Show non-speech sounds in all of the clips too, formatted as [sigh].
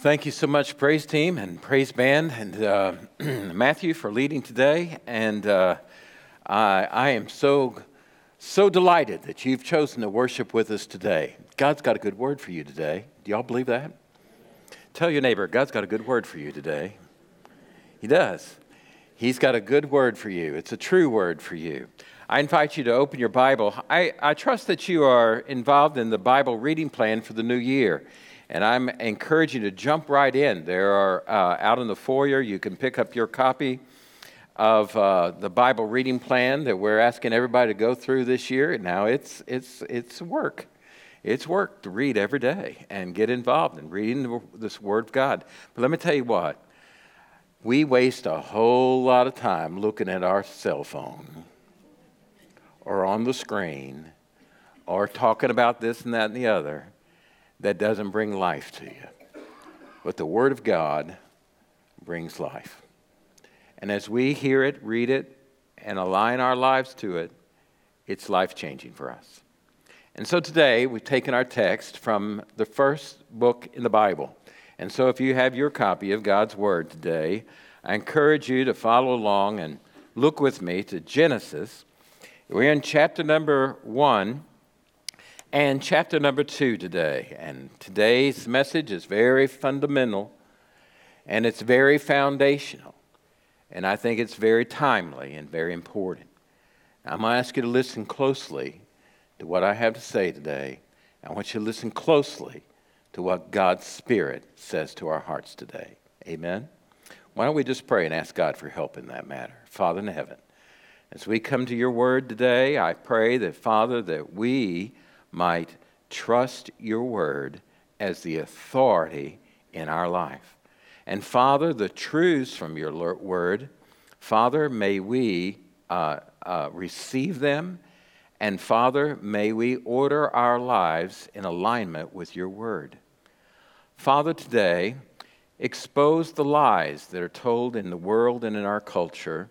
Thank you so much, praise team and praise band, and uh, [clears throat] Matthew for leading today. And uh, I, I am so, so delighted that you've chosen to worship with us today. God's got a good word for you today. Do y'all believe that? Tell your neighbor, God's got a good word for you today. He does. He's got a good word for you. It's a true word for you. I invite you to open your Bible. I, I trust that you are involved in the Bible reading plan for the new year. And I'm encouraging you to jump right in. There are uh, out in the foyer, you can pick up your copy of uh, the Bible reading plan that we're asking everybody to go through this year. Now, it's, it's, it's work. It's work to read every day and get involved in reading this Word of God. But let me tell you what, we waste a whole lot of time looking at our cell phone or on the screen or talking about this and that and the other that doesn't bring life to you. But the Word of God brings life. And as we hear it, read it, and align our lives to it, it's life changing for us. And so today we've taken our text from the first book in the Bible. And so if you have your copy of God's Word today, I encourage you to follow along and look with me to Genesis. We're in chapter number one and chapter number two today. And today's message is very fundamental and it's very foundational. And I think it's very timely and very important. I'm going to ask you to listen closely to what I have to say today. I want you to listen closely to what God's Spirit says to our hearts today. Amen? Why don't we just pray and ask God for help in that matter? Father in heaven, as we come to your word today, I pray that, Father, that we might trust your word as the authority in our life. And Father, the truths from your word, Father, may we uh, uh, receive them. And Father, may we order our lives in alignment with your word. Father, today, expose the lies that are told in the world and in our culture,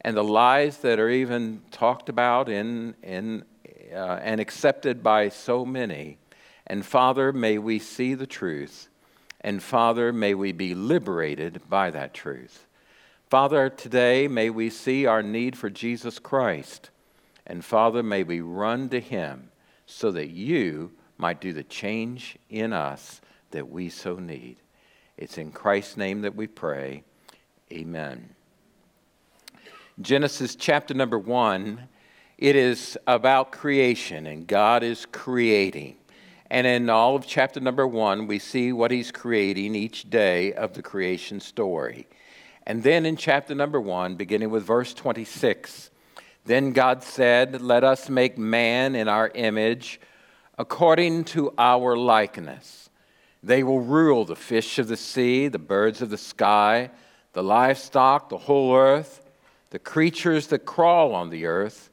and the lies that are even talked about in, in uh, and accepted by so many. And Father, may we see the truth. And Father, may we be liberated by that truth. Father, today may we see our need for Jesus Christ. And Father, may we run to him so that you might do the change in us that we so need. It's in Christ's name that we pray. Amen. Genesis chapter number one it is about creation, and God is creating. And in all of chapter number one, we see what He's creating each day of the creation story. And then in chapter number one, beginning with verse 26, then God said, Let us make man in our image, according to our likeness. They will rule the fish of the sea, the birds of the sky, the livestock, the whole earth, the creatures that crawl on the earth.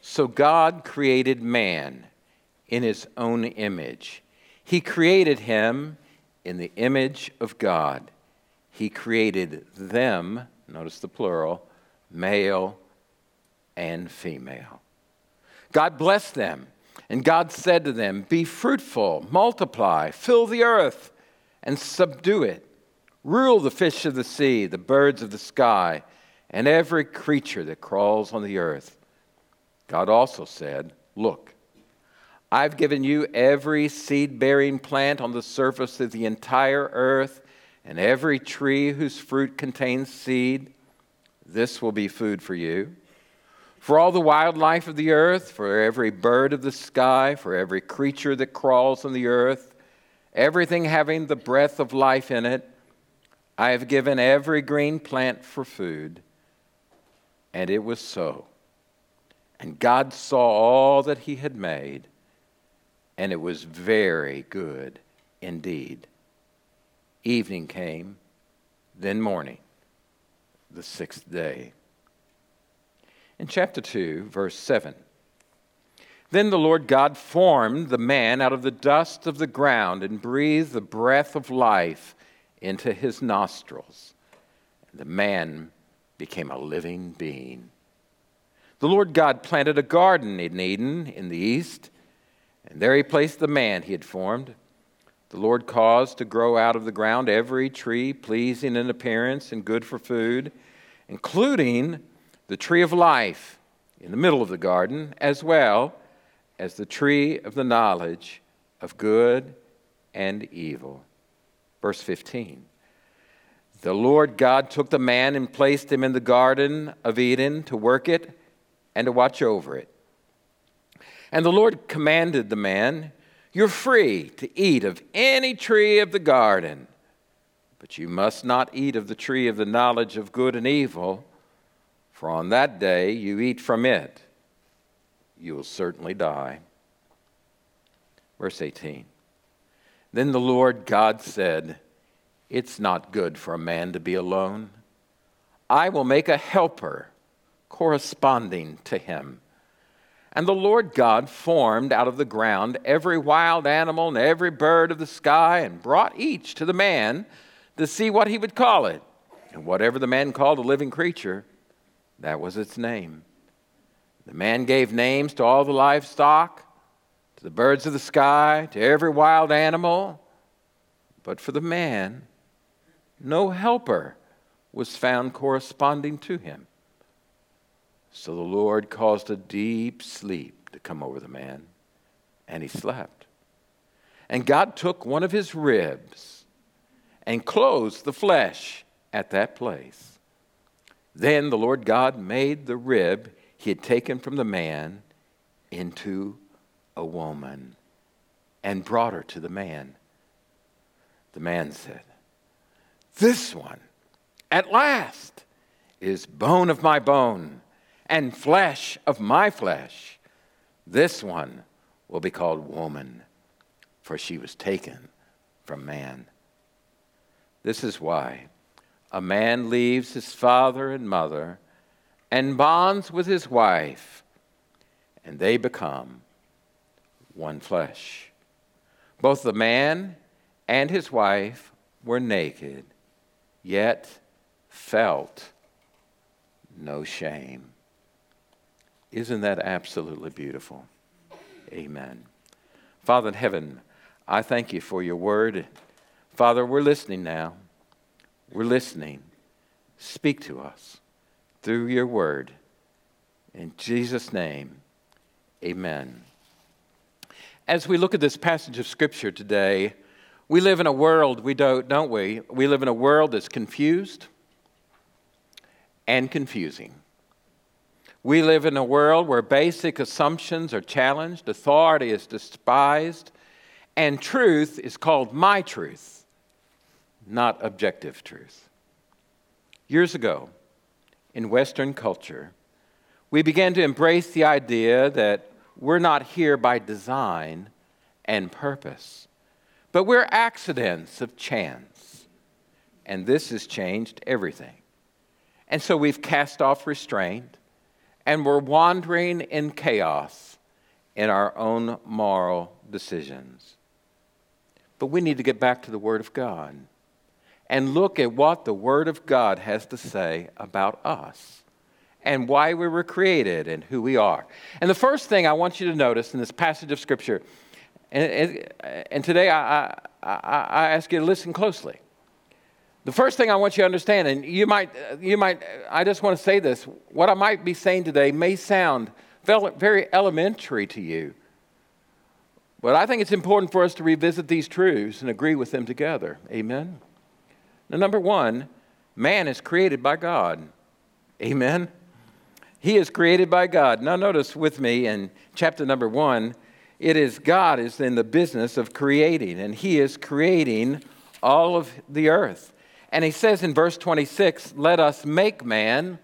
So God created man in his own image. He created him in the image of God. He created them, notice the plural, male and female. God blessed them, and God said to them, Be fruitful, multiply, fill the earth, and subdue it. Rule the fish of the sea, the birds of the sky, and every creature that crawls on the earth. God also said, Look, I've given you every seed bearing plant on the surface of the entire earth, and every tree whose fruit contains seed. This will be food for you. For all the wildlife of the earth, for every bird of the sky, for every creature that crawls on the earth, everything having the breath of life in it, I have given every green plant for food. And it was so. And God saw all that he had made, and it was very good indeed. Evening came, then morning, the sixth day. In chapter 2, verse 7, then the Lord God formed the man out of the dust of the ground and breathed the breath of life into his nostrils. And the man became a living being. The Lord God planted a garden in Eden in the east, and there he placed the man he had formed. The Lord caused to grow out of the ground every tree pleasing in appearance and good for food, including the tree of life in the middle of the garden, as well as the tree of the knowledge of good and evil. Verse 15. The Lord God took the man and placed him in the garden of Eden to work it and to watch over it. And the Lord commanded the man, You're free to eat of any tree of the garden, but you must not eat of the tree of the knowledge of good and evil, for on that day you eat from it, you will certainly die. Verse 18. Then the Lord God said, It's not good for a man to be alone. I will make a helper corresponding to him. And the Lord God formed out of the ground every wild animal and every bird of the sky and brought each to the man to see what he would call it. And whatever the man called a living creature, that was its name. The man gave names to all the livestock to the birds of the sky, to every wild animal. But for the man, no helper was found corresponding to him. So the Lord caused a deep sleep to come over the man, and he slept. And God took one of his ribs and closed the flesh at that place. Then the Lord God made the rib he had taken from the man into a woman and brought her to the man. The man said, This one, at last, is bone of my bone and flesh of my flesh. This one will be called woman, for she was taken from man. This is why a man leaves his father and mother and bonds with his wife, and they become one flesh. Both the man and his wife were naked, yet felt no shame. Isn't that absolutely beautiful? Amen. Father in heaven, I thank you for your word. Father, we're listening now. We're listening. Speak to us through your word. In Jesus' name, amen as we look at this passage of Scripture today, we live in a world, we don't, don't we? We live in a world that's confused and confusing. We live in a world where basic assumptions are challenged, authority is despised, and truth is called my truth, not objective truth. Years ago, in Western culture, we began to embrace the idea that we're not here by design and purpose, but we're accidents of chance. And this has changed everything. And so we've cast off restraint and we're wandering in chaos in our own moral decisions. But we need to get back to the Word of God and look at what the Word of God has to say about us and why we were created and who we are. And the first thing I want you to notice in this passage of Scripture, and, and, and today I, I, I ask you to listen closely. The first thing I want you to understand, and you might, uh, you might, uh, I just want to say this what I might be saying today may sound very elementary to you, but I think it's important for us to revisit these truths and agree with them together. Amen? Now, number one, man is created by God. Amen? He is created by God. Now, notice with me in chapter number one, it is God is in the business of creating, and He is creating all of the earth. And He says in verse 26, Let us make man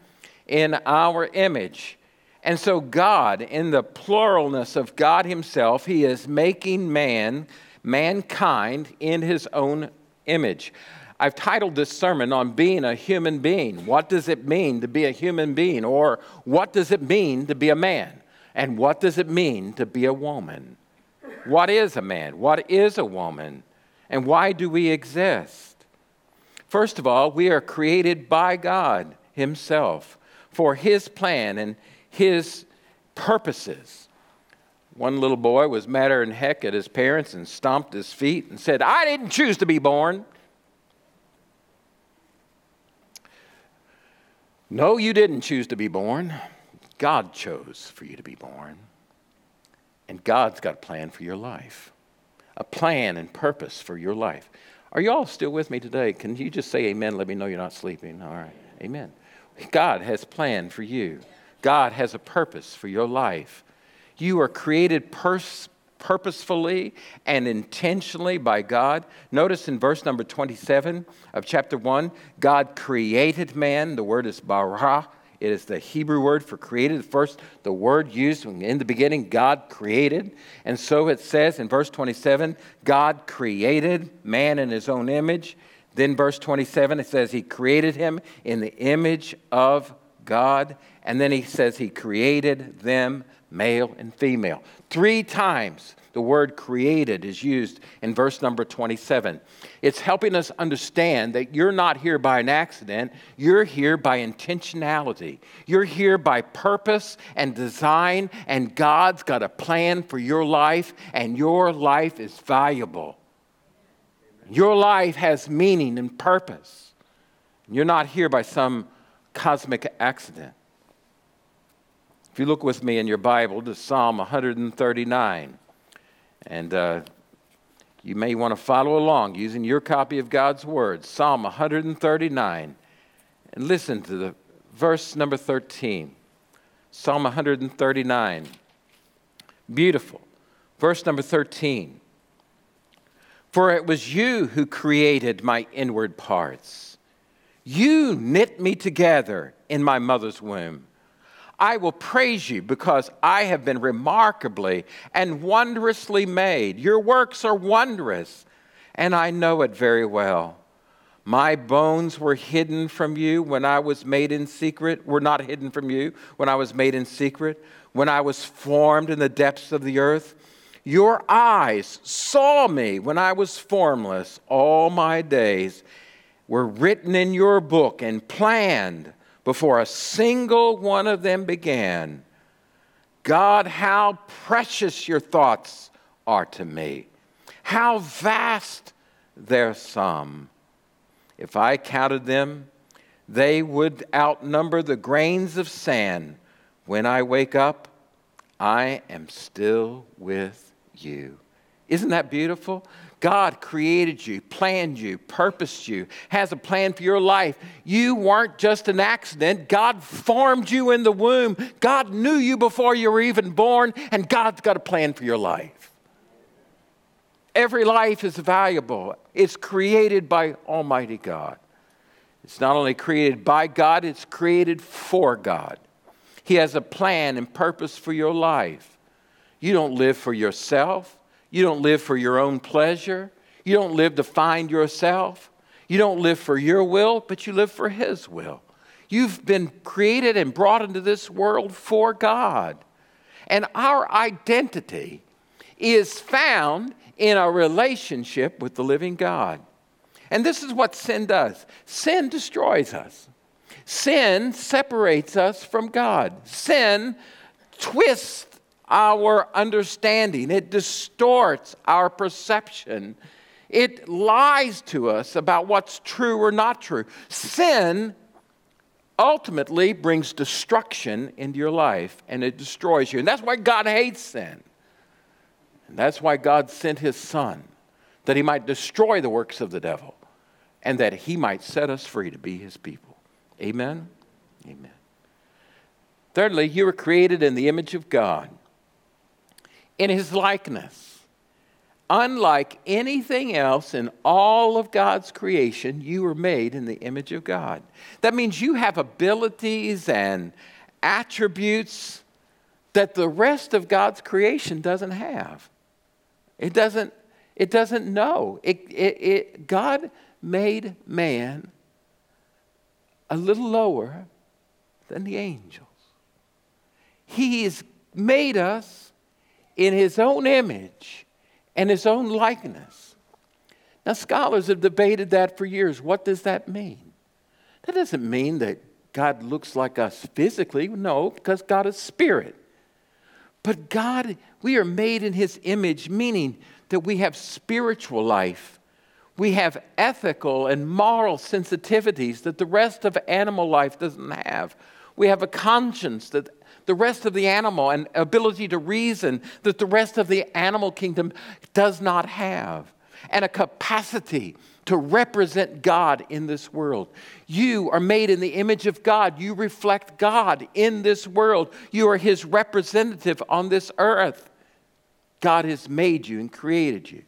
in our image. And so, God, in the pluralness of God Himself, He is making man, mankind, in His own image. I've titled this sermon on being a human being. What does it mean to be a human being? Or what does it mean to be a man? And what does it mean to be a woman? What is a man? What is a woman? And why do we exist? First of all, we are created by God Himself for His plan and His purposes. One little boy was madder than heck at his parents and stomped his feet and said, I didn't choose to be born. No, you didn't choose to be born. God chose for you to be born. And God's got a plan for your life, a plan and purpose for your life. Are you all still with me today? Can you just say amen? Let me know you're not sleeping. All right. Amen. God has a plan for you, God has a purpose for your life. You are created pers- purposefully and intentionally by God. Notice in verse number 27 of chapter 1, God created man. The word is bara. It is the Hebrew word for created. First, the word used in the beginning, God created. And so it says in verse 27 God created man in his own image. Then, verse 27, it says, He created him in the image of God. And then he says, He created them male and female. Three times the word created is used in verse number 27. It's helping us understand that you're not here by an accident, you're here by intentionality. You're here by purpose and design, and God's got a plan for your life, and your life is valuable. Your life has meaning and purpose. You're not here by some cosmic accident. If you look with me in your Bible to Psalm 139, and uh, you may want to follow along using your copy of God's Word, Psalm 139, and listen to the verse number 13. Psalm 139. Beautiful. Verse number 13. For it was you who created my inward parts. You knit me together in my mother's womb. I will praise you because I have been remarkably and wondrously made. Your works are wondrous, and I know it very well. My bones were hidden from you when I was made in secret, were not hidden from you when I was made in secret, when I was formed in the depths of the earth. Your eyes saw me when I was formless. All my days were written in your book and planned before a single one of them began. God, how precious your thoughts are to me. How vast their sum. If I counted them, they would outnumber the grains of sand. When I wake up, I am still with you. Isn't that beautiful? God created you, planned you, purposed you, has a plan for your life. You weren't just an accident. God formed you in the womb. God knew you before you were even born, and God's got a plan for your life. Every life is valuable, it's created by Almighty God. It's not only created by God, it's created for God. He has a plan and purpose for your life. You don't live for yourself. You don't live for your own pleasure. You don't live to find yourself. You don't live for your will, but you live for His will. You've been created and brought into this world for God. And our identity is found in a relationship with the living God. And this is what sin does sin destroys us, sin separates us from God, sin twists our understanding, it distorts our perception, it lies to us about what's true or not true. Sin ultimately brings destruction into your life and it destroys you. And that's why God hates sin. And that's why God sent his Son, that he might destroy the works of the devil and that he might set us free to be his people. Amen? Amen. Thirdly, you were created in the image of God in his likeness. Unlike anything else in all of God's creation, you were made in the image of God. That means you have abilities and attributes that the rest of God's creation doesn't have. It doesn't, it doesn't know. It, it, it, God made man a little lower than the angels. He's made us in his own image and his own likeness. Now, scholars have debated that for years. What does that mean? That doesn't mean that God looks like us physically, no, because God is spirit. But God, we are made in His image, meaning that we have spiritual life. We have ethical and moral sensitivities that the rest of animal life doesn't have. We have a conscience that the rest of the animal and ability to reason that the rest of the animal kingdom does not have, and a capacity to represent God in this world. You are made in the image of God. You reflect God in this world. You are His representative on this earth. God has made you and created you.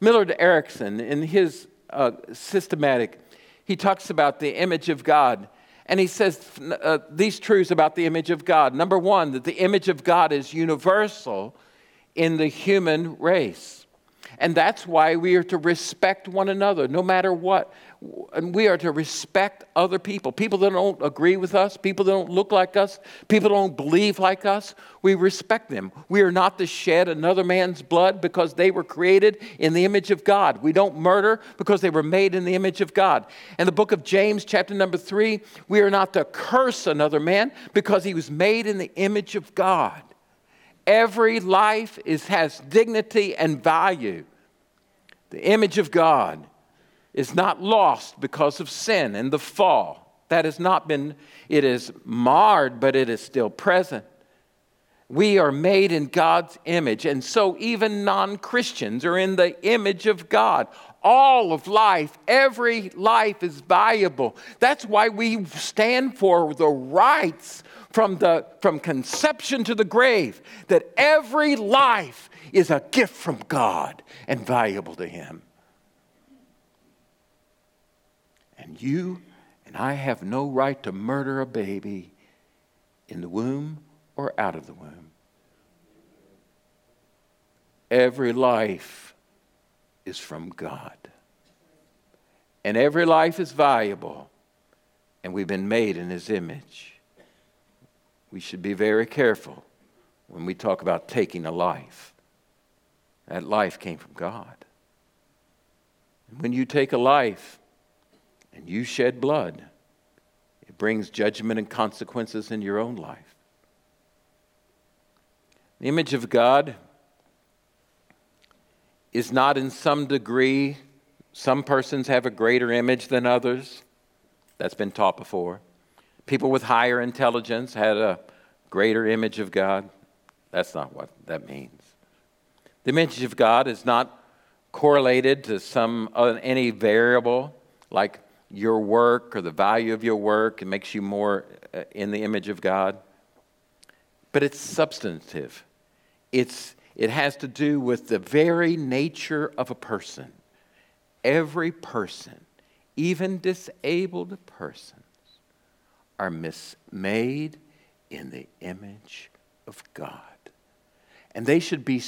Millard Erickson, in his uh, systematic, he talks about the image of God. And he says uh, these truths about the image of God. Number one, that the image of God is universal in the human race. And that's why we are to respect one another, no matter what. And we are to respect other people. People that don't agree with us, people that don't look like us, people that don't believe like us, we respect them. We are not to shed another man's blood because they were created in the image of God. We don't murder because they were made in the image of God. In the book of James, chapter number three, we are not to curse another man because he was made in the image of God. Every life is, has dignity and value. The image of God is not lost because of sin and the fall. That has not been, it is marred, but it is still present. We are made in God's image, and so even non Christians are in the image of God. All of life, every life is valuable. That's why we stand for the rights from, the, from conception to the grave, that every life is a gift from God and valuable to Him. And you and I have no right to murder a baby in the womb or out of the womb. Every life is from God. And every life is valuable, and we've been made in His image we should be very careful when we talk about taking a life. That life came from God. And when you take a life and you shed blood, it brings judgment and consequences in your own life. The image of God is not in some degree, some persons have a greater image than others. That's been taught before. People with higher intelligence had a greater image of God. That's not what that means. The image of God is not correlated to some uh, any variable like your work or the value of your work. It makes you more uh, in the image of God. But it's substantive. It's, it has to do with the very nature of a person. Every person, even disabled persons, are made in the image of God. And they should be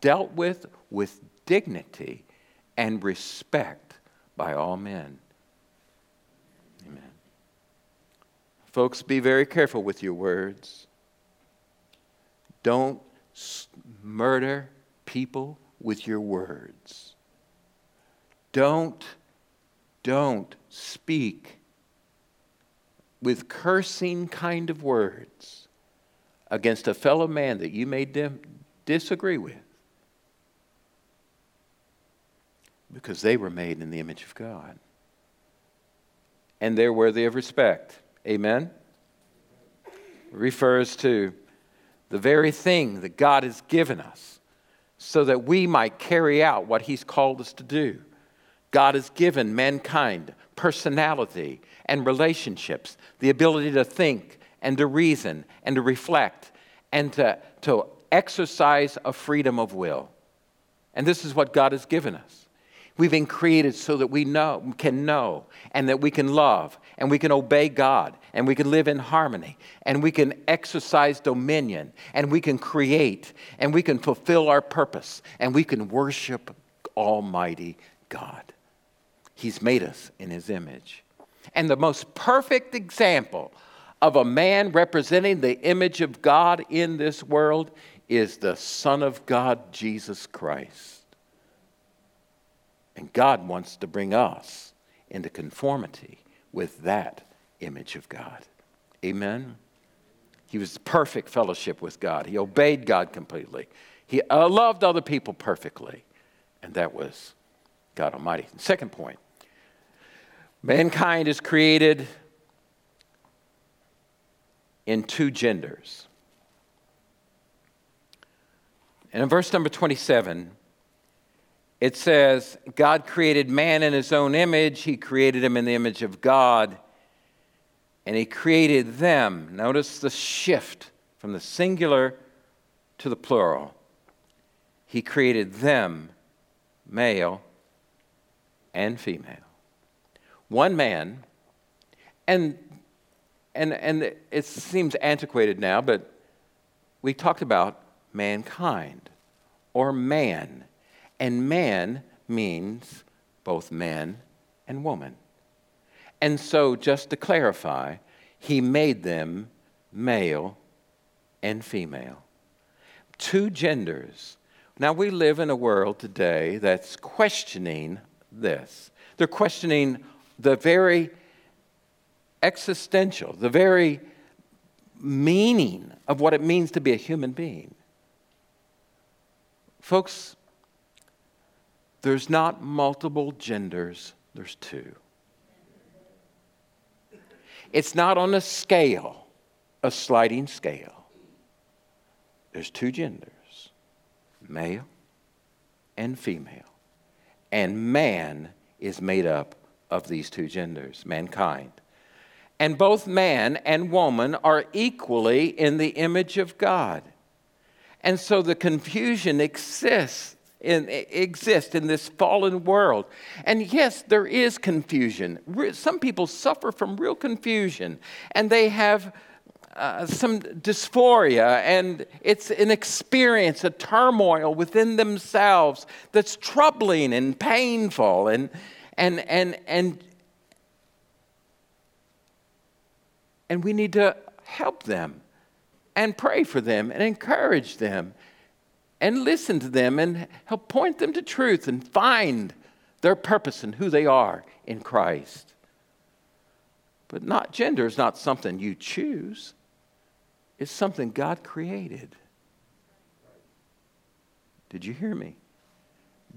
dealt with with dignity and respect by all men. Amen. Folks, be very careful with your words. Don't murder people with your words. Don't, don't speak with cursing kind of words against a fellow man that you may dim- disagree with because they were made in the image of God and they're worthy of respect. Amen? Refers to the very thing that God has given us so that we might carry out what He's called us to do. God has given mankind personality and relationships, the ability to think and to reason and to reflect and to, to exercise a freedom of will. And this is what God has given us. We've been created so that we know, can know and that we can love and we can obey God and we can live in harmony and we can exercise dominion and we can create and we can fulfill our purpose and we can worship Almighty God. He's made us in His image. And the most perfect example of a man representing the image of God in this world is the Son of God, Jesus Christ. And God wants to bring us into conformity with that image of God. Amen? He was perfect fellowship with God. He obeyed God completely. He uh, loved other people perfectly. And that was God Almighty. Second point mankind is created in two genders. And in verse number 27, it says, God created man in his own image. He created him in the image of God. And he created them. Notice the shift from the singular to the plural. He created them, male and female. One man, and, and, and it seems antiquated now, but we talked about mankind or man. And man means both man and woman. And so, just to clarify, he made them male and female. Two genders. Now, we live in a world today that's questioning this. They're questioning the very existential, the very meaning of what it means to be a human being. Folks, there's not multiple genders, there's two. It's not on a scale, a sliding scale. There's two genders, male and female. And man is made up of these two genders, mankind. And both man and woman are equally in the image of God. And so the confusion exists in, exists in this fallen world. And yes, there is confusion. Some people suffer from real confusion, and they have uh, some dysphoria, and it's an experience, a turmoil within themselves that's troubling and painful. And, and, and, and, and we need to help them and pray for them and encourage them and listen to them and help point them to truth and find their purpose and who they are in Christ. But not gender is not something you choose. It's something God created. Did you hear me?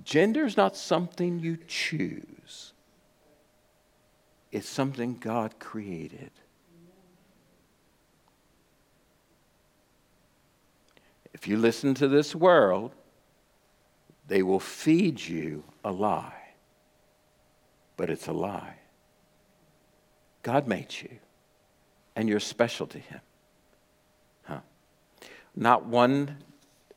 Gender is not something you choose. It's something God created. If you listen to this world, they will feed you a lie. But it's a lie. God made you, and you're special to Him. Huh. Not one,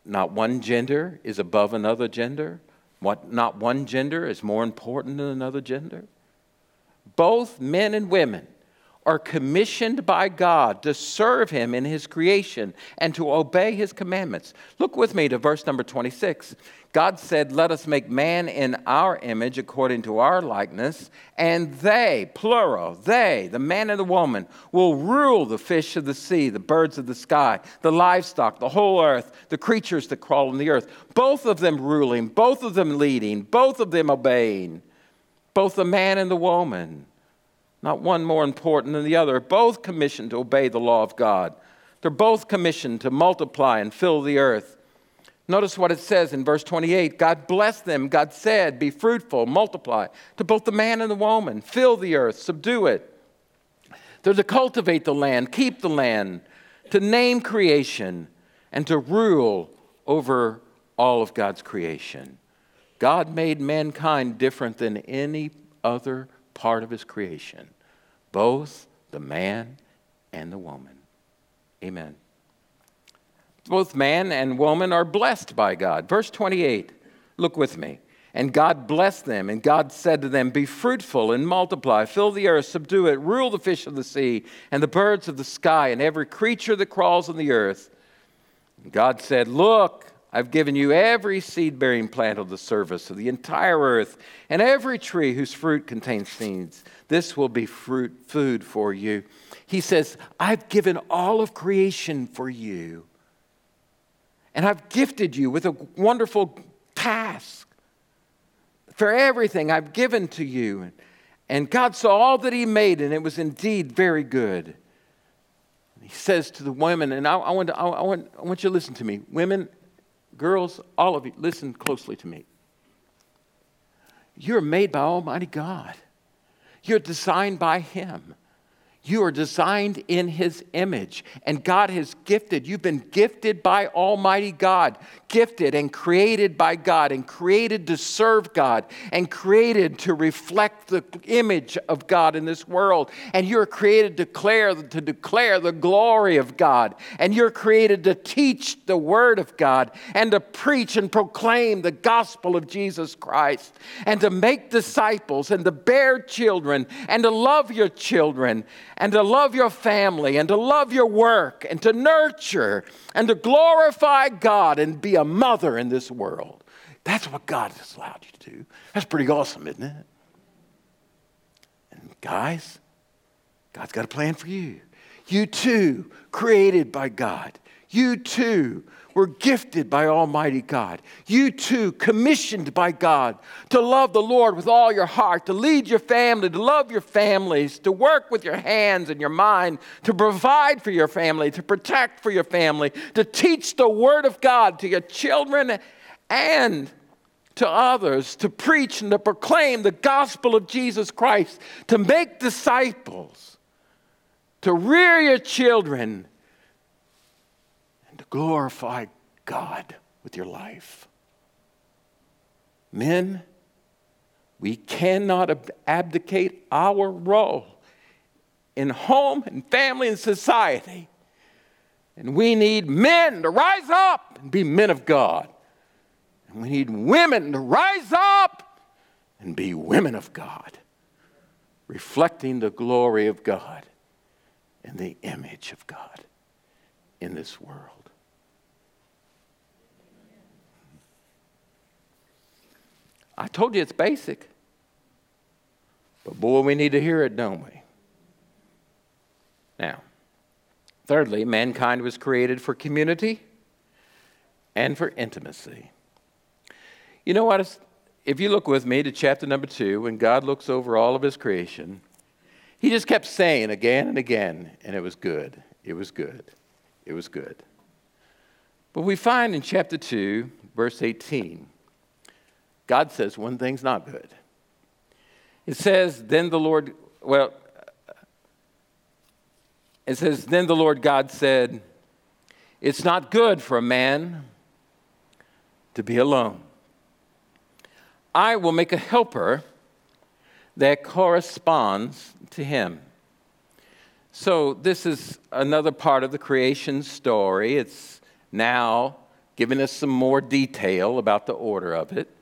not one gender is above another gender. What, not one gender is more important than another gender. Both men and women are commissioned by God to serve Him in His creation and to obey His commandments. Look with me to verse number 26. God said, Let us make man in our image according to our likeness, and they, plural, they, the man and the woman, will rule the fish of the sea, the birds of the sky, the livestock, the whole earth, the creatures that crawl on the earth. Both of them ruling, both of them leading, both of them obeying, both the man and the woman not one more important than the other, both commissioned to obey the law of God. They're both commissioned to multiply and fill the earth. Notice what it says in verse 28 God blessed them. God said, Be fruitful, multiply to both the man and the woman, fill the earth, subdue it. They're to cultivate the land, keep the land, to name creation, and to rule over all of God's creation. God made mankind different than any other part of his creation, both the man and the woman. Amen. Both man and woman are blessed by God. Verse 28, look with me. And God blessed them, and God said to them, Be fruitful and multiply, fill the earth, subdue it, rule the fish of the sea, and the birds of the sky, and every creature that crawls on the earth. And God said, Look, I've given you every seed bearing plant of the surface of the entire earth, and every tree whose fruit contains seeds. This will be fruit, food for you. He says, I've given all of creation for you. And I've gifted you with a wonderful task. For everything I've given to you. And God saw all that He made, and it was indeed very good. He says to the women, and I, I, want to, I, want, I want you to listen to me. Women, girls, all of you, listen closely to me. You're made by Almighty God, you're designed by Him. You are designed in His image, and God has gifted. You've been gifted by Almighty God, gifted and created by God, and created to serve God, and created to reflect the image of God in this world. And you're created to declare, to declare the glory of God, and you're created to teach the Word of God, and to preach and proclaim the gospel of Jesus Christ, and to make disciples, and to bear children, and to love your children and to love your family and to love your work and to nurture and to glorify God and be a mother in this world. That's what God has allowed you to do. That's pretty awesome, isn't it? And guys, God's got a plan for you. You too, created by God. You too were gifted by Almighty God. You too, commissioned by God to love the Lord with all your heart, to lead your family, to love your families, to work with your hands and your mind, to provide for your family, to protect for your family, to teach the Word of God to your children and to others, to preach and to proclaim the gospel of Jesus Christ, to make disciples, to rear your children glorify God with your life. Men, we cannot abdicate our role in home and family and society. And we need men to rise up and be men of God. And we need women to rise up and be women of God, reflecting the glory of God and the image of God in this world. I told you it's basic. But boy, we need to hear it, don't we? Now, thirdly, mankind was created for community and for intimacy. You know what? If you look with me to chapter number two, when God looks over all of his creation, he just kept saying again and again, and it was good, it was good, it was good. But we find in chapter 2, verse 18, God says one thing's not good. It says, then the Lord, well, it says, then the Lord God said, It's not good for a man to be alone. I will make a helper that corresponds to him. So, this is another part of the creation story. It's now giving us some more detail about the order of it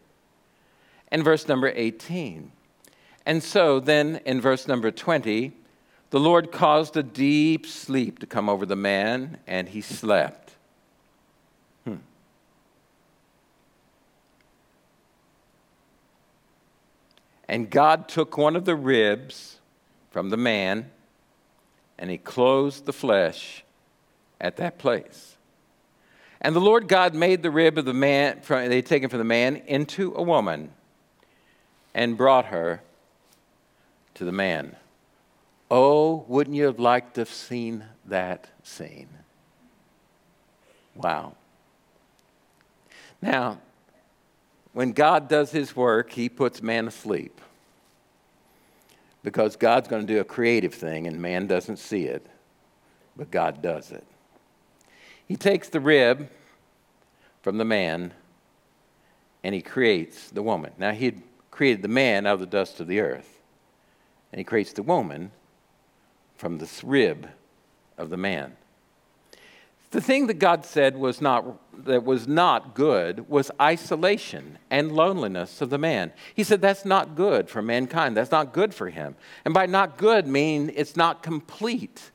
and verse number 18. And so then in verse number 20, the Lord caused a deep sleep to come over the man, and he slept. Hmm. And God took one of the ribs from the man, and he closed the flesh at that place. And the Lord God made the rib of the man, from, they had taken from the man, into a woman and brought her to the man. Oh, wouldn't you have liked to have seen that scene? Wow. Now, when God does his work, he puts man asleep. Because God's going to do a creative thing and man doesn't see it, but God does it. He takes the rib from the man and he creates the woman. Now, he'd created the man out of the dust of the earth. And he creates the woman from the rib of the man. The thing that God said was not, that was not good was isolation and loneliness of the man. He said that's not good for mankind. That's not good for him. And by not good, mean it's not complete.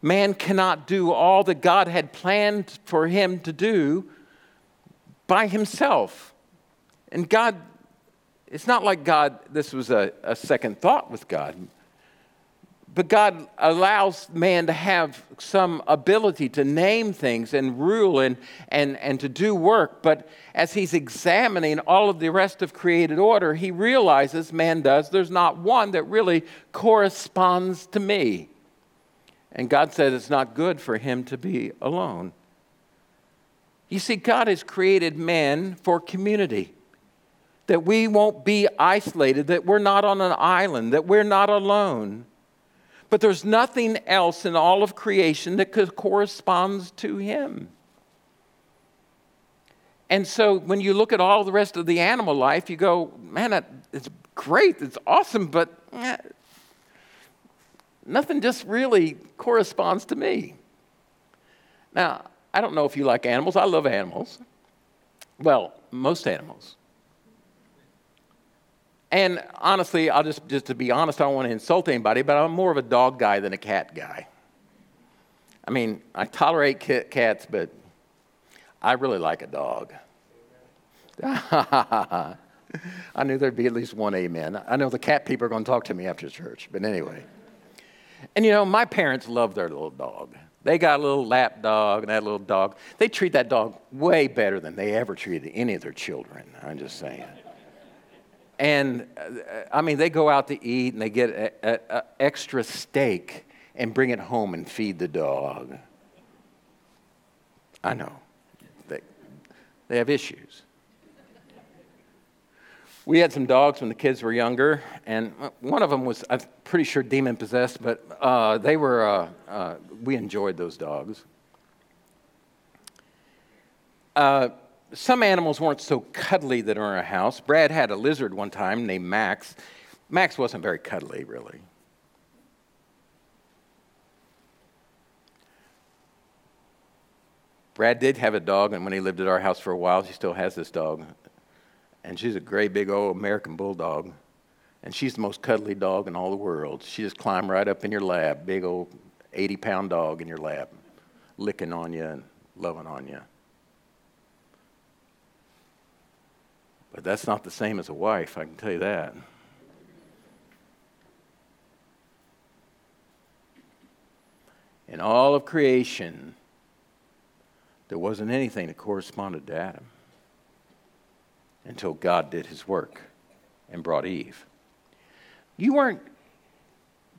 Man cannot do all that God had planned for him to do by himself. And God it's not like God, this was a, a second thought with God. But God allows man to have some ability to name things and rule and, and, and to do work. But as he's examining all of the rest of created order, he realizes, man does, there's not one that really corresponds to me. And God said it's not good for him to be alone. You see, God has created man for community. That we won't be isolated, that we're not on an island, that we're not alone. But there's nothing else in all of creation that corresponds to him. And so when you look at all the rest of the animal life, you go, man, that, it's great, it's awesome, but eh, nothing just really corresponds to me. Now, I don't know if you like animals. I love animals. Well, most animals. And honestly, I'll just, just to be honest, I don't want to insult anybody, but I'm more of a dog guy than a cat guy. I mean, I tolerate cats, but I really like a dog. [laughs] I knew there'd be at least one amen. I know the cat people are going to talk to me after church, but anyway. And you know, my parents love their little dog. They got a little lap dog and that little dog. They treat that dog way better than they ever treated any of their children. I'm just saying. And uh, I mean, they go out to eat and they get an extra steak and bring it home and feed the dog. I know. They, they have issues. We had some dogs when the kids were younger, and one of them was, I'm pretty sure, demon possessed, but uh, they were, uh, uh, we enjoyed those dogs. Some animals weren't so cuddly that are in our house. Brad had a lizard one time named Max. Max wasn't very cuddly, really. Brad did have a dog, and when he lived at our house for a while, he still has this dog and she's a great big old American bulldog. And she's the most cuddly dog in all the world. She just climbed right up in your lap, big old 80 pound dog in your lap, licking on you and loving on you. But that's not the same as a wife, I can tell you that. In all of creation, there wasn't anything that corresponded to Adam until God did his work and brought Eve. You weren't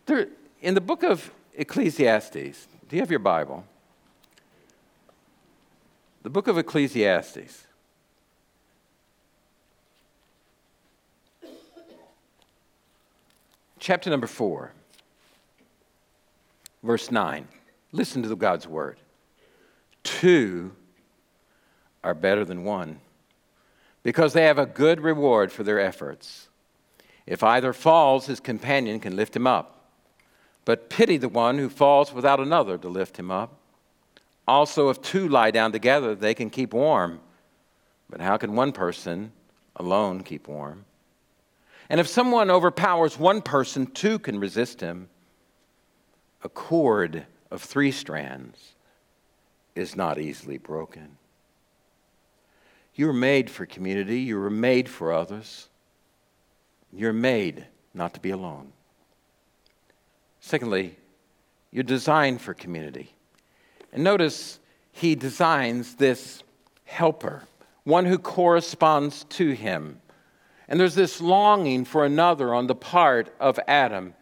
there in the book of Ecclesiastes. Do you have your Bible? The book of Ecclesiastes. Chapter number 4, verse 9. Listen to God's word. Two are better than one because they have a good reward for their efforts. If either falls, his companion can lift him up. But pity the one who falls without another to lift him up. Also, if two lie down together, they can keep warm. But how can one person alone keep warm? And if someone overpowers one person, two can resist him. A cord of three strands is not easily broken. You were made for community, you were made for others. You're made not to be alone. Secondly, you're designed for community. And notice he designs this helper, one who corresponds to him. And there's this longing for another on the part of Adam.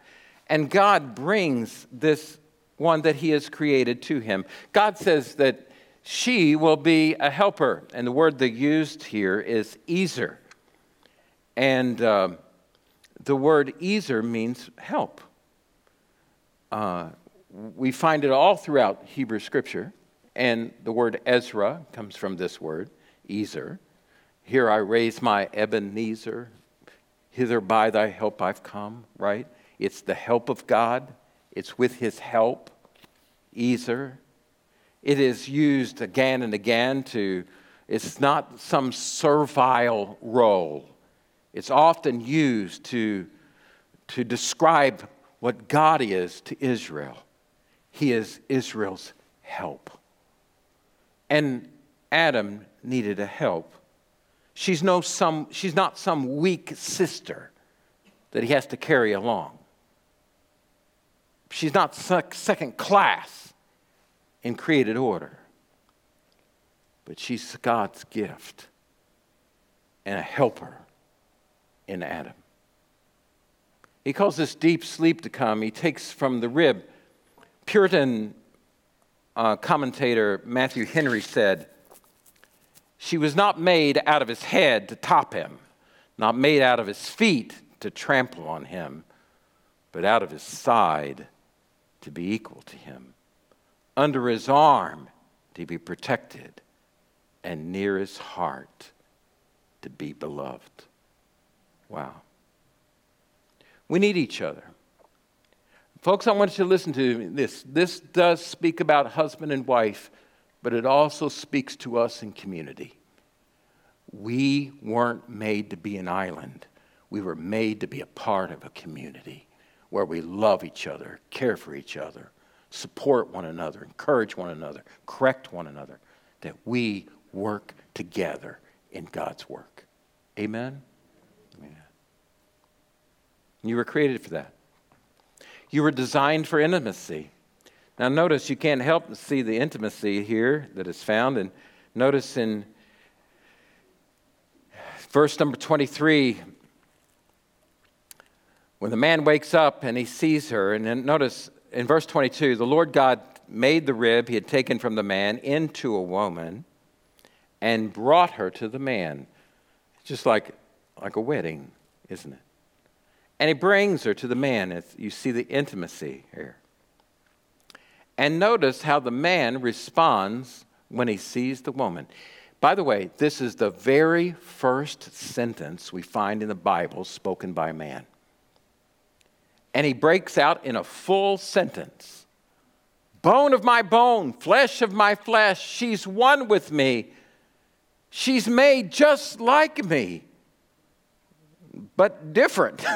And God brings this one that he has created to him. God says that she will be a helper. And the word they used here is Ezer. And uh, the word Ezer means help. Uh, we find it all throughout Hebrew scripture. And the word Ezra comes from this word, Ezer. Here I raise my Ebenezer. Hither by thy help I've come, right? It's the help of God, it's with his help, Ezer. It is used again and again to, it's not some servile role. It's often used to, to describe what God is to Israel. He is Israel's help. And Adam needed a help. She's, no some, she's not some weak sister that he has to carry along. She's not second class in created order. But she's God's gift and a helper in Adam. He calls this deep sleep to come. He takes from the rib Puritan uh, commentator Matthew Henry said, She was not made out of his head to top him, not made out of his feet to trample on him, but out of his side to be equal to him, under his arm to be protected, and near his heart to be beloved. Wow. We need each other. Folks, I want you to listen to this. This does speak about husband and wife, but it also speaks to us in community. We weren't made to be an island, we were made to be a part of a community where we love each other, care for each other, support one another, encourage one another, correct one another, that we work together in God's work. Amen? You were created for that. You were designed for intimacy. Now, notice you can't help but see the intimacy here that is found. And notice in verse number 23, when the man wakes up and he sees her, and then notice in verse 22, the Lord God made the rib he had taken from the man into a woman and brought her to the man. Just like, like a wedding, isn't it? And he brings her to the man. you see the intimacy here. And notice how the man responds when he sees the woman. By the way, this is the very first sentence we find in the Bible spoken by man. And he breaks out in a full sentence Bone of my bone, flesh of my flesh, she's one with me. She's made just like me but different. [laughs]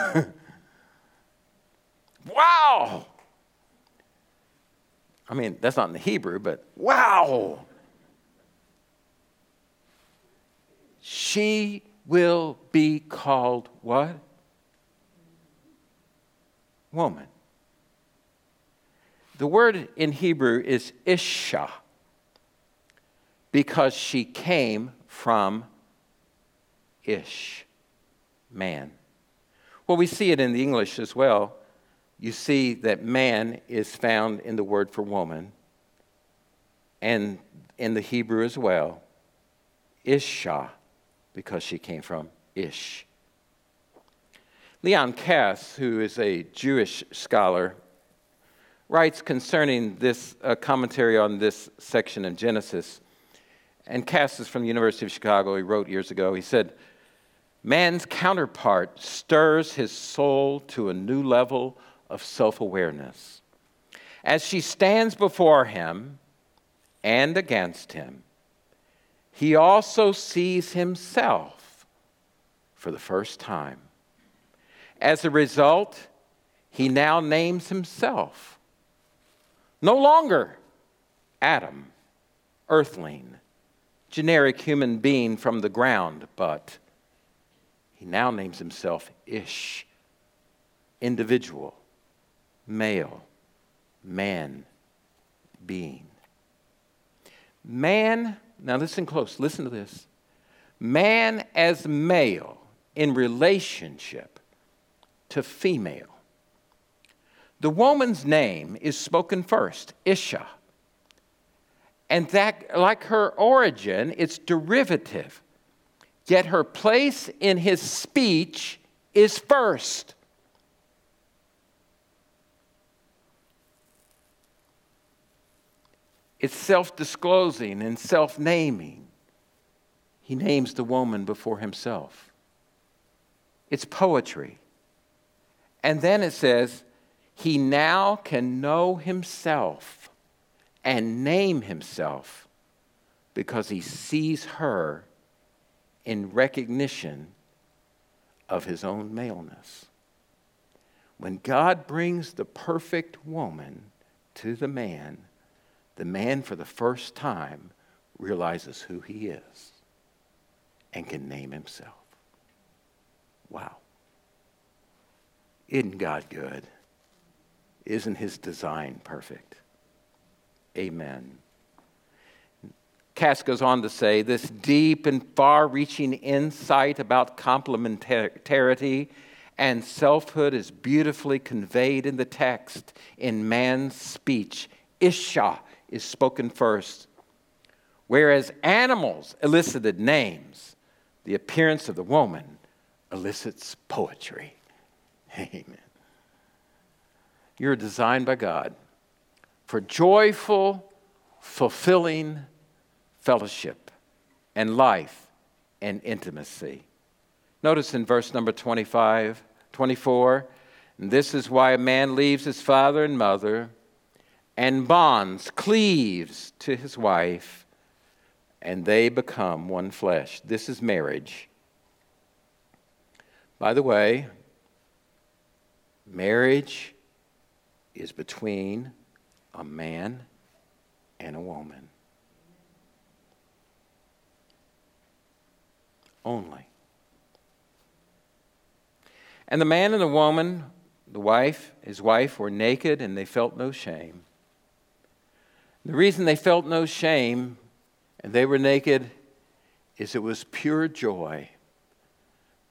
wow! I mean, that's not in the Hebrew, but wow! She will be called what? Woman. The word in Hebrew is Isha because she came from Ish man. Well, we see it in the English as well. You see that man is found in the word for woman, and in the Hebrew as well, Isha, because she came from Ish. Leon Kass, who is a Jewish scholar, writes concerning this uh, commentary on this section in Genesis. And Kass is from the University of Chicago. He wrote years ago. He said, Man's counterpart stirs his soul to a new level of self awareness. As she stands before him and against him, he also sees himself for the first time. As a result, he now names himself no longer Adam, earthling, generic human being from the ground, but he now names himself Ish, individual, male, man, being. Man, now listen close, listen to this. Man as male in relationship to female. The woman's name is spoken first, Isha. And that, like her origin, it's derivative. Yet her place in his speech is first. It's self disclosing and self naming. He names the woman before himself. It's poetry. And then it says, he now can know himself and name himself because he sees her in recognition of his own maleness. When God brings the perfect woman to the man, the man for the first time realizes who he is and can name himself. Wow. Isn't God good? Isn't his design perfect? Amen. Kass goes on to say this deep and far reaching insight about complementarity and selfhood is beautifully conveyed in the text in man's speech. Isha is spoken first. Whereas animals elicited names, the appearance of the woman elicits poetry. [laughs] Amen. You're designed by God for joyful, fulfilling fellowship and life and intimacy. Notice in verse number 25, 24, and this is why a man leaves his father and mother and bonds, cleaves to his wife, and they become one flesh. This is marriage. By the way, marriage is between a man and a woman. Only. And the man and the woman, the wife, his wife, were naked and they felt no shame. The reason they felt no shame and they were naked is it was pure joy,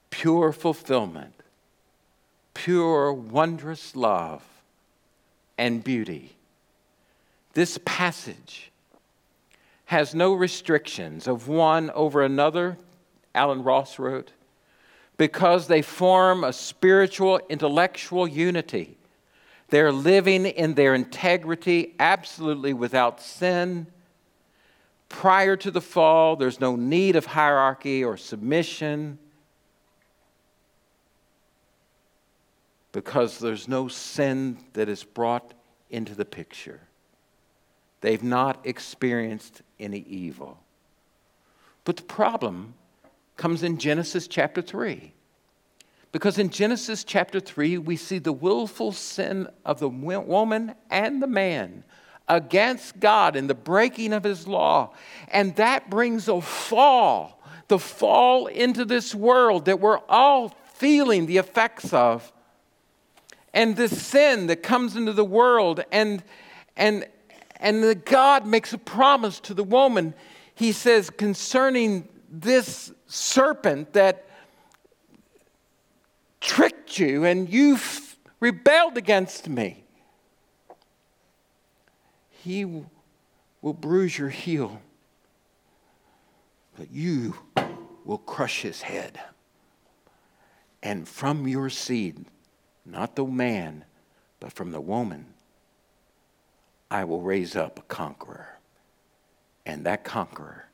pure fulfillment, pure, wondrous love and beauty. This passage has no restrictions of one over another, Allen Ross wrote because they form a spiritual, intellectual unity. They're living in their integrity absolutely without sin. Prior to the fall, there's no need of hierarchy or submission because there's no sin that is brought into the picture. They've not experienced any evil. But the problem comes in Genesis chapter 3. Because in Genesis chapter 3, we see the willful sin of the woman and the man against God and the breaking of his law. And that brings a fall, the fall into this world that we're all feeling the effects of. And this sin that comes into the world, and, and, and the God makes a promise to the woman. He says, concerning this serpent that tricked you and you've rebelled against me. He will bruise your heel, but you will crush his head. And from your seed, not the man, but from the woman, I will raise up a conqueror. And that conqueror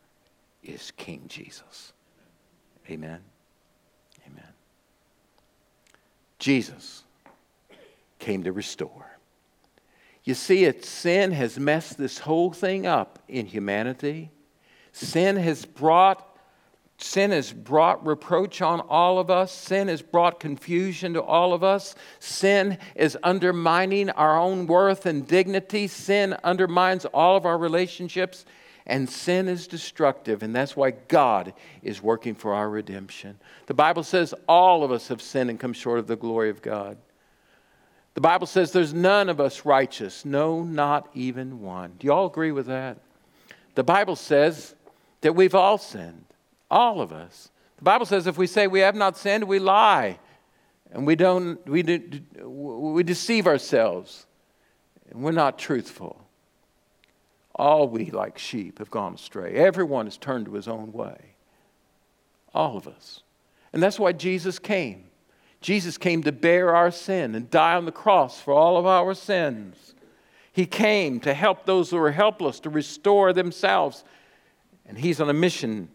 is King Jesus. Amen. Jesus came to restore. You see, it sin has messed this whole thing up in humanity. Sin has brought sin has brought reproach on all of us. Sin has brought confusion to all of us. Sin is undermining our own worth and dignity. Sin undermines all of our relationships. And sin is destructive, and that's why God is working for our redemption. The Bible says all of us have sinned and come short of the glory of God. The Bible says there's none of us righteous, no, not even one. Do you all agree with that? The Bible says that we've all sinned, all of us. The Bible says if we say we have not sinned, we lie and we don't we, do, we deceive ourselves and we're not truthful. All we, like sheep, have gone astray. Everyone has turned to his own way. All of us. And that's why Jesus came. Jesus came to bear our sin and die on the cross for all of our sins. He came to help those who are helpless, to restore themselves. And He's on a mission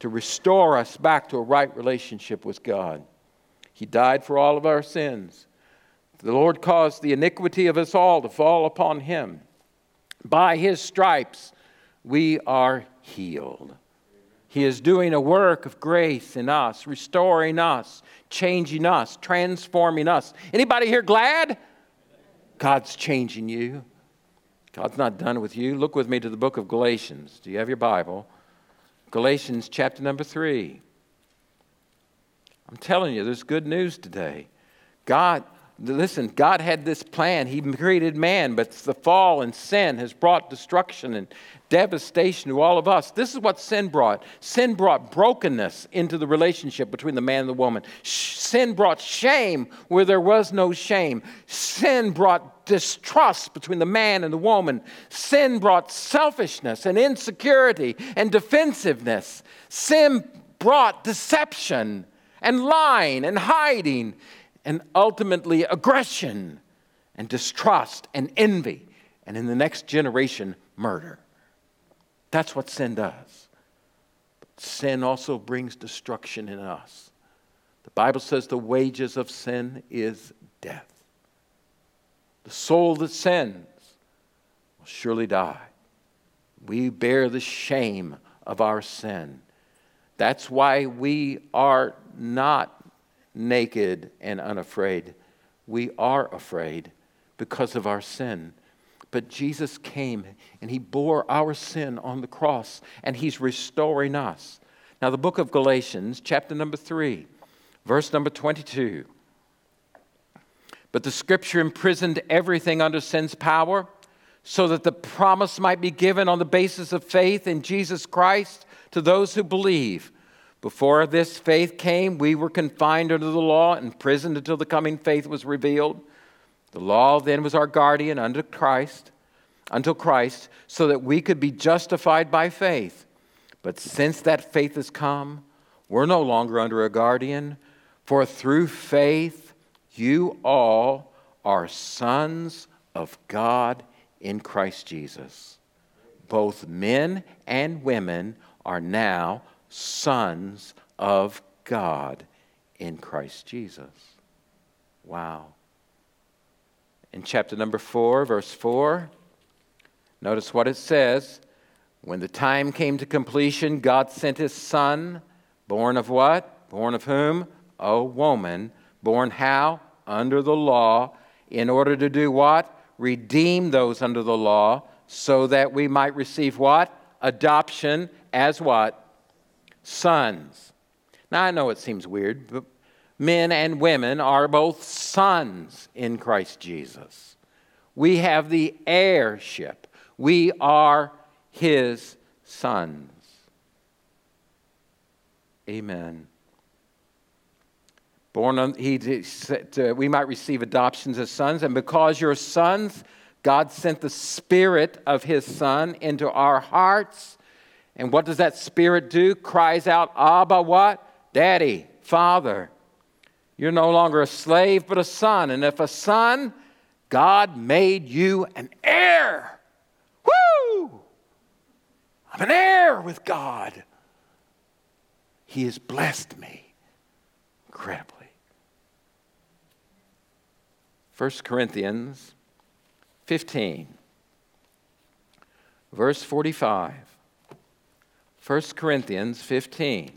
to restore us back to a right relationship with God. He died for all of our sins. The Lord caused the iniquity of us all to fall upon Him. By his stripes, we are healed. He is doing a work of grace in us, restoring us, changing us, transforming us. Anybody here glad? God's changing you. God's not done with you. Look with me to the book of Galatians. Do you have your Bible? Galatians chapter number 3. I'm telling you, there's good news today. God, listen, God had this plan. He created man, but the fall and sin has brought destruction and devastation to all of us. This is what sin brought. Sin brought brokenness into the relationship between the man and the woman. Sin brought shame where there was no shame. Sin brought distrust between the man and the woman. Sin brought selfishness and insecurity and defensiveness. Sin brought deception and lying and hiding and ultimately aggression and distrust and envy. And in the next generation, murder. That's what sin does. But sin also brings destruction in us. The Bible says the wages of sin is death. The soul that sins will surely die. We bear the shame of our sin. That's why we are not naked and unafraid. We are afraid because of our sin. But Jesus came and he bore our sin on the cross and he's restoring us. Now, the book of Galatians, chapter number 3, verse number 22. But the scripture imprisoned everything under sin's power so that the promise might be given on the basis of faith in Jesus Christ to those who believe. Before this faith came, we were confined under the law, imprisoned until the coming faith was revealed. The law then was our guardian under Christ, until Christ, so that we could be justified by faith. But since that faith has come, we're no longer under a guardian, for through faith you all are sons of God in Christ Jesus. Both men and women are now sons of God in Christ Jesus. Wow. In chapter number 4, verse 4, notice what it says. When the time came to completion, God sent his son, born of what? Born of whom? A woman. Born how? Under the law, in order to do what? Redeem those under the law, so that we might receive what? Adoption as what? Sons. Now, I know it seems weird, but men and women are both sons in Christ Jesus. We have the heirship, we are his sons. Amen. Born on, he, said uh, we might receive adoptions as sons, and because you're sons, God sent the Spirit of His Son into our hearts and what does that spirit do? Cries out, Abba, what? Daddy, Father. You're no longer a slave, but a son. And if a son, God made you an heir. Woo! I'm an heir with God. He has blessed me incredibly. 1 Corinthians 15, verse 45. 1 Corinthians 15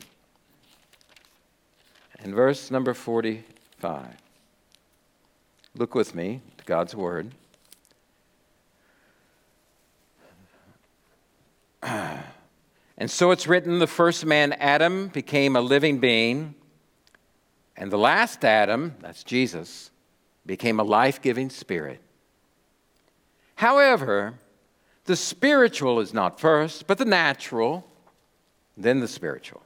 and verse number 45. Look with me to God's Word. [clears throat] And so it's written the first man, Adam, became a living being, and the last Adam, that's Jesus, became a life giving spirit. However, the spiritual is not first, but the natural then the spiritual.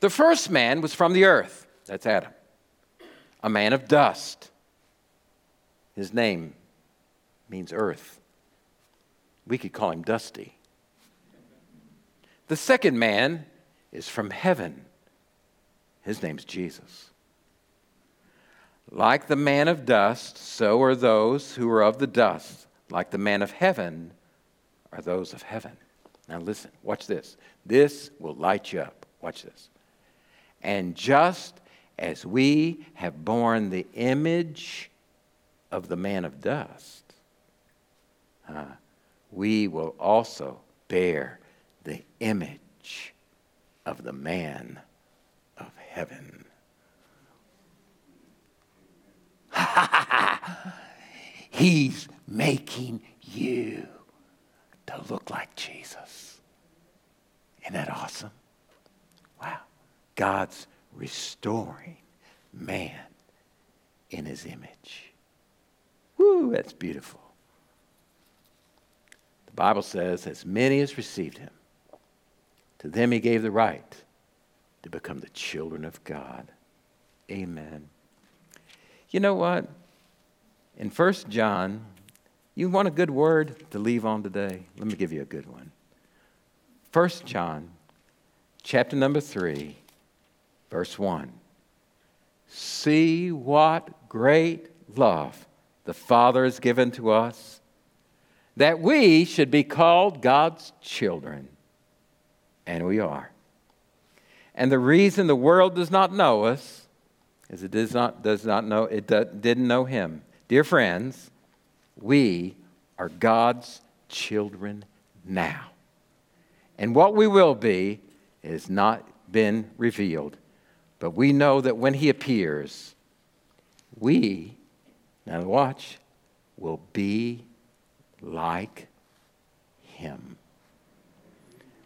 The first man was from the earth. That's Adam, a man of dust. His name means earth. We could call him Dusty. The second man is from heaven. His name's Jesus. Like the man of dust, so are those who are of the dust. Like the man of heaven are those of heaven. Now, listen, watch this. This will light you up. Watch this. And just as we have borne the image of the man of dust, uh, we will also bear the image of the man of heaven. [laughs] He's making you to look like Jesus. Isn't that awesome? Wow. God's restoring man in his image. Woo, that's beautiful. The Bible says, as many as received him, to them he gave the right to become the children of God. Amen. You know what? In 1 John, you want a good word to leave on today? Let me give you a good one. 1 John, chapter number 3, verse 1. See what great love the Father has given to us, that we should be called God's children. And we are. And the reason the world does not know us is it does not, does not know, it didn't know him. Dear friends, we are God's children now. And what we will be has not been revealed. But we know that when he appears, we, now watch, will be like him.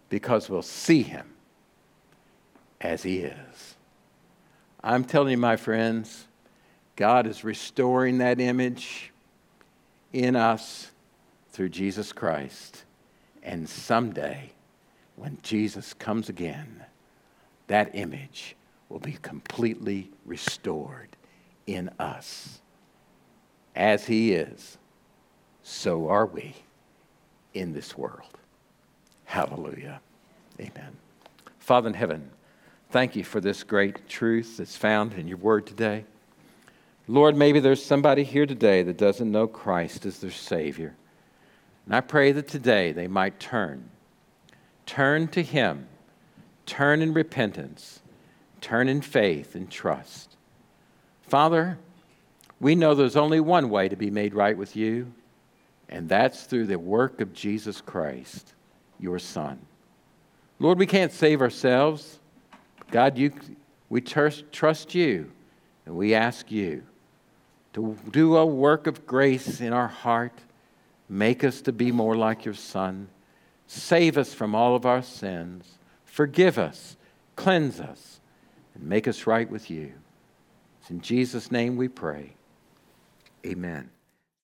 Because we'll see him as he is. I'm telling you, my friends, God is restoring that image in us through Jesus Christ. And someday, when Jesus comes again, that image will be completely restored in us. As He is, so are we in this world. Hallelujah. Amen. Father in heaven, thank you for this great truth that's found in your word today. Lord, maybe there's somebody here today that doesn't know Christ as their Savior. And I pray that today they might turn. Turn to Him. Turn in repentance. Turn in faith and trust. Father, we know there's only one way to be made right with you, and that's through the work of Jesus Christ, your Son. Lord, we can't save ourselves. God, you, we trust, trust you, and we ask you to do a work of grace in our heart. Make us to be more like your Son. Save us from all of our sins. Forgive us, cleanse us, and make us right with you. It's in Jesus' name we pray. Amen.